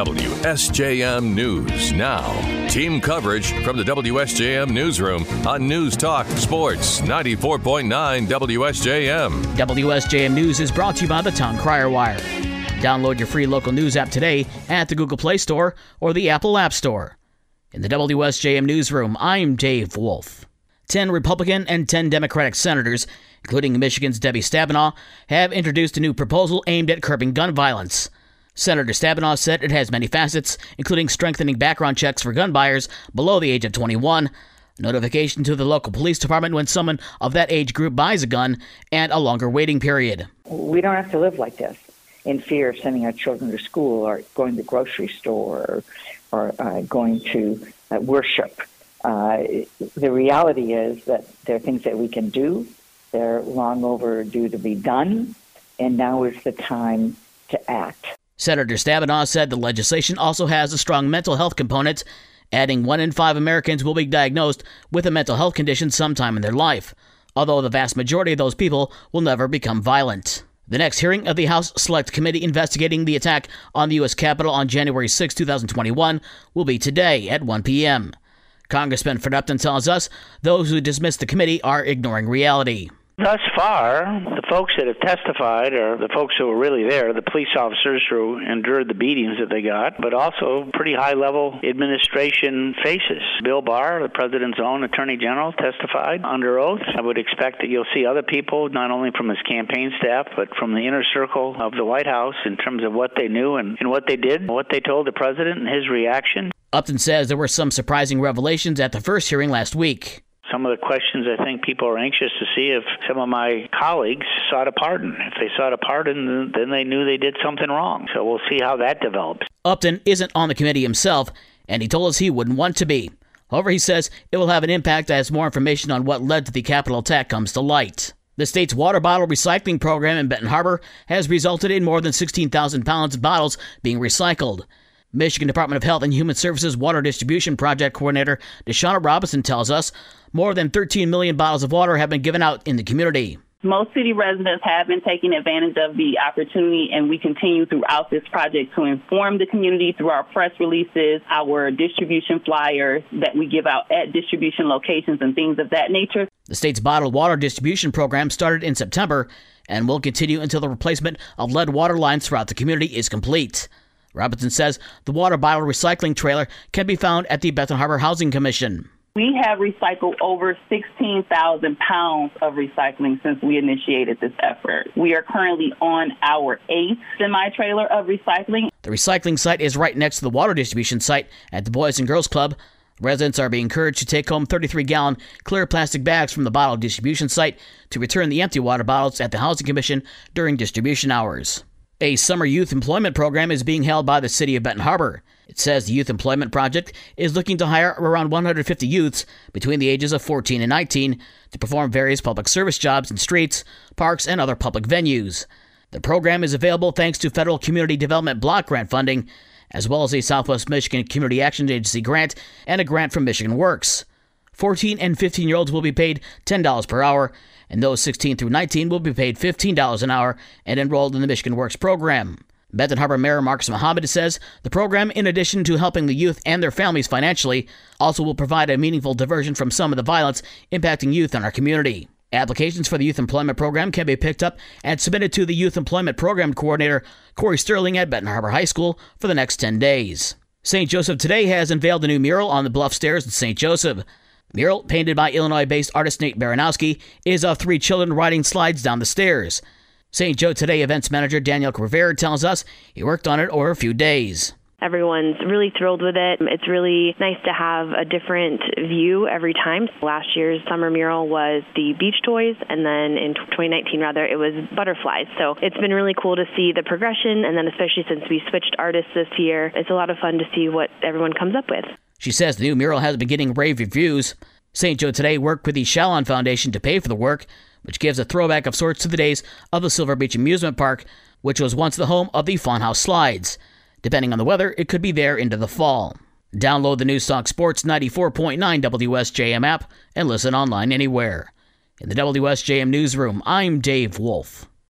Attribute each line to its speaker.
Speaker 1: WSJM News now. Team coverage from the WSJM Newsroom on News Talk Sports 94.9 WSJM.
Speaker 2: WSJM News is brought to you by the Town Crier Wire. Download your free local news app today at the Google Play Store or the Apple App Store. In the WSJM Newsroom, I'm Dave Wolf. 10 Republican and 10 Democratic senators, including Michigan's Debbie Stabenow, have introduced a new proposal aimed at curbing gun violence. Senator Stabenow said it has many facets, including strengthening background checks for gun buyers below the age of 21, notification to the local police department when someone of that age group buys a gun, and a longer waiting period.
Speaker 3: We don't have to live like this in fear of sending our children to school or going to the grocery store or, or uh, going to uh, worship. Uh, the reality is that there are things that we can do. They're long overdue to be done, and now is the time to act.
Speaker 2: Senator Stabenow said the legislation also has a strong mental health component, adding one in five Americans will be diagnosed with a mental health condition sometime in their life, although the vast majority of those people will never become violent. The next hearing of the House Select Committee investigating the attack on the U.S. Capitol on January 6, 2021, will be today at 1 p.m. Congressman Fred Upton tells us those who dismiss the committee are ignoring reality.
Speaker 4: Thus far, the folks that have testified are the folks who were really there, the police officers who endured the beatings that they got, but also pretty high level administration faces. Bill Barr, the president's own attorney general, testified under oath. I would expect that you'll see other people, not only from his campaign staff, but from the inner circle of the White House in terms of what they knew and, and what they did, what they told the president and his reaction.
Speaker 2: Upton says there were some surprising revelations at the first hearing last week
Speaker 4: some of the questions I think people are anxious to see if some of my colleagues sought a pardon. If they sought a pardon, then they knew they did something wrong. So we'll see how that develops.
Speaker 2: Upton isn't on the committee himself, and he told us he wouldn't want to be. However, he says it will have an impact as more information on what led to the Capitol attack comes to light. The state's water bottle recycling program in Benton Harbor has resulted in more than 16,000 pounds of bottles being recycled. Michigan Department of Health and Human Services Water Distribution Project Coordinator Deshauna Robinson tells us more than 13 million bottles of water have been given out in the community.
Speaker 5: Most city residents have been taking advantage of the opportunity, and we continue throughout this project to inform the community through our press releases, our distribution flyers that we give out at distribution locations, and things of that nature.
Speaker 2: The state's bottled water distribution program started in September and will continue until the replacement of lead water lines throughout the community is complete. Robinson says the water bottle recycling trailer can be found at the Benton Harbor Housing Commission.
Speaker 5: We have recycled over 16,000 pounds of recycling since we initiated this effort. We are currently on our eighth semi trailer of recycling.
Speaker 2: The recycling site is right next to the water distribution site at the Boys and Girls Club. Residents are being encouraged to take home 33 gallon clear plastic bags from the bottle distribution site to return the empty water bottles at the Housing Commission during distribution hours. A summer youth employment program is being held by the city of Benton Harbor. It says the Youth Employment Project is looking to hire around 150 youths between the ages of 14 and 19 to perform various public service jobs in streets, parks, and other public venues. The program is available thanks to federal community development block grant funding, as well as a Southwest Michigan Community Action Agency grant and a grant from Michigan Works. 14 and 15 year olds will be paid $10 per hour, and those 16 through 19 will be paid $15 an hour and enrolled in the Michigan Works program. Benton Harbor Mayor Marcus Muhammad says the program, in addition to helping the youth and their families financially, also will provide a meaningful diversion from some of the violence impacting youth in our community. Applications for the Youth Employment Program can be picked up and submitted to the Youth Employment Program Coordinator Corey Sterling at Benton Harbor High School for the next 10 days. St. Joseph today has unveiled a new mural on the bluff stairs in St. Joseph. Mural, painted by Illinois based artist Nate Baranowski, is of three children riding slides down the stairs. St. Joe Today events manager Daniel Rivera tells us he worked on it over a few days.
Speaker 6: Everyone's really thrilled with it. It's really nice to have a different view every time. Last year's summer mural was the beach toys, and then in 2019, rather, it was butterflies. So it's been really cool to see the progression, and then especially since we switched artists this year, it's a lot of fun to see what everyone comes up with.
Speaker 2: She says the new mural has been getting rave reviews. St. Joe today worked with the Shallon Foundation to pay for the work, which gives a throwback of sorts to the days of the Silver Beach Amusement Park, which was once the home of the Funhouse Slides. Depending on the weather, it could be there into the fall. Download the News Talk Sports 94.9 WSJM app and listen online anywhere. In the WSJM newsroom, I'm Dave Wolf.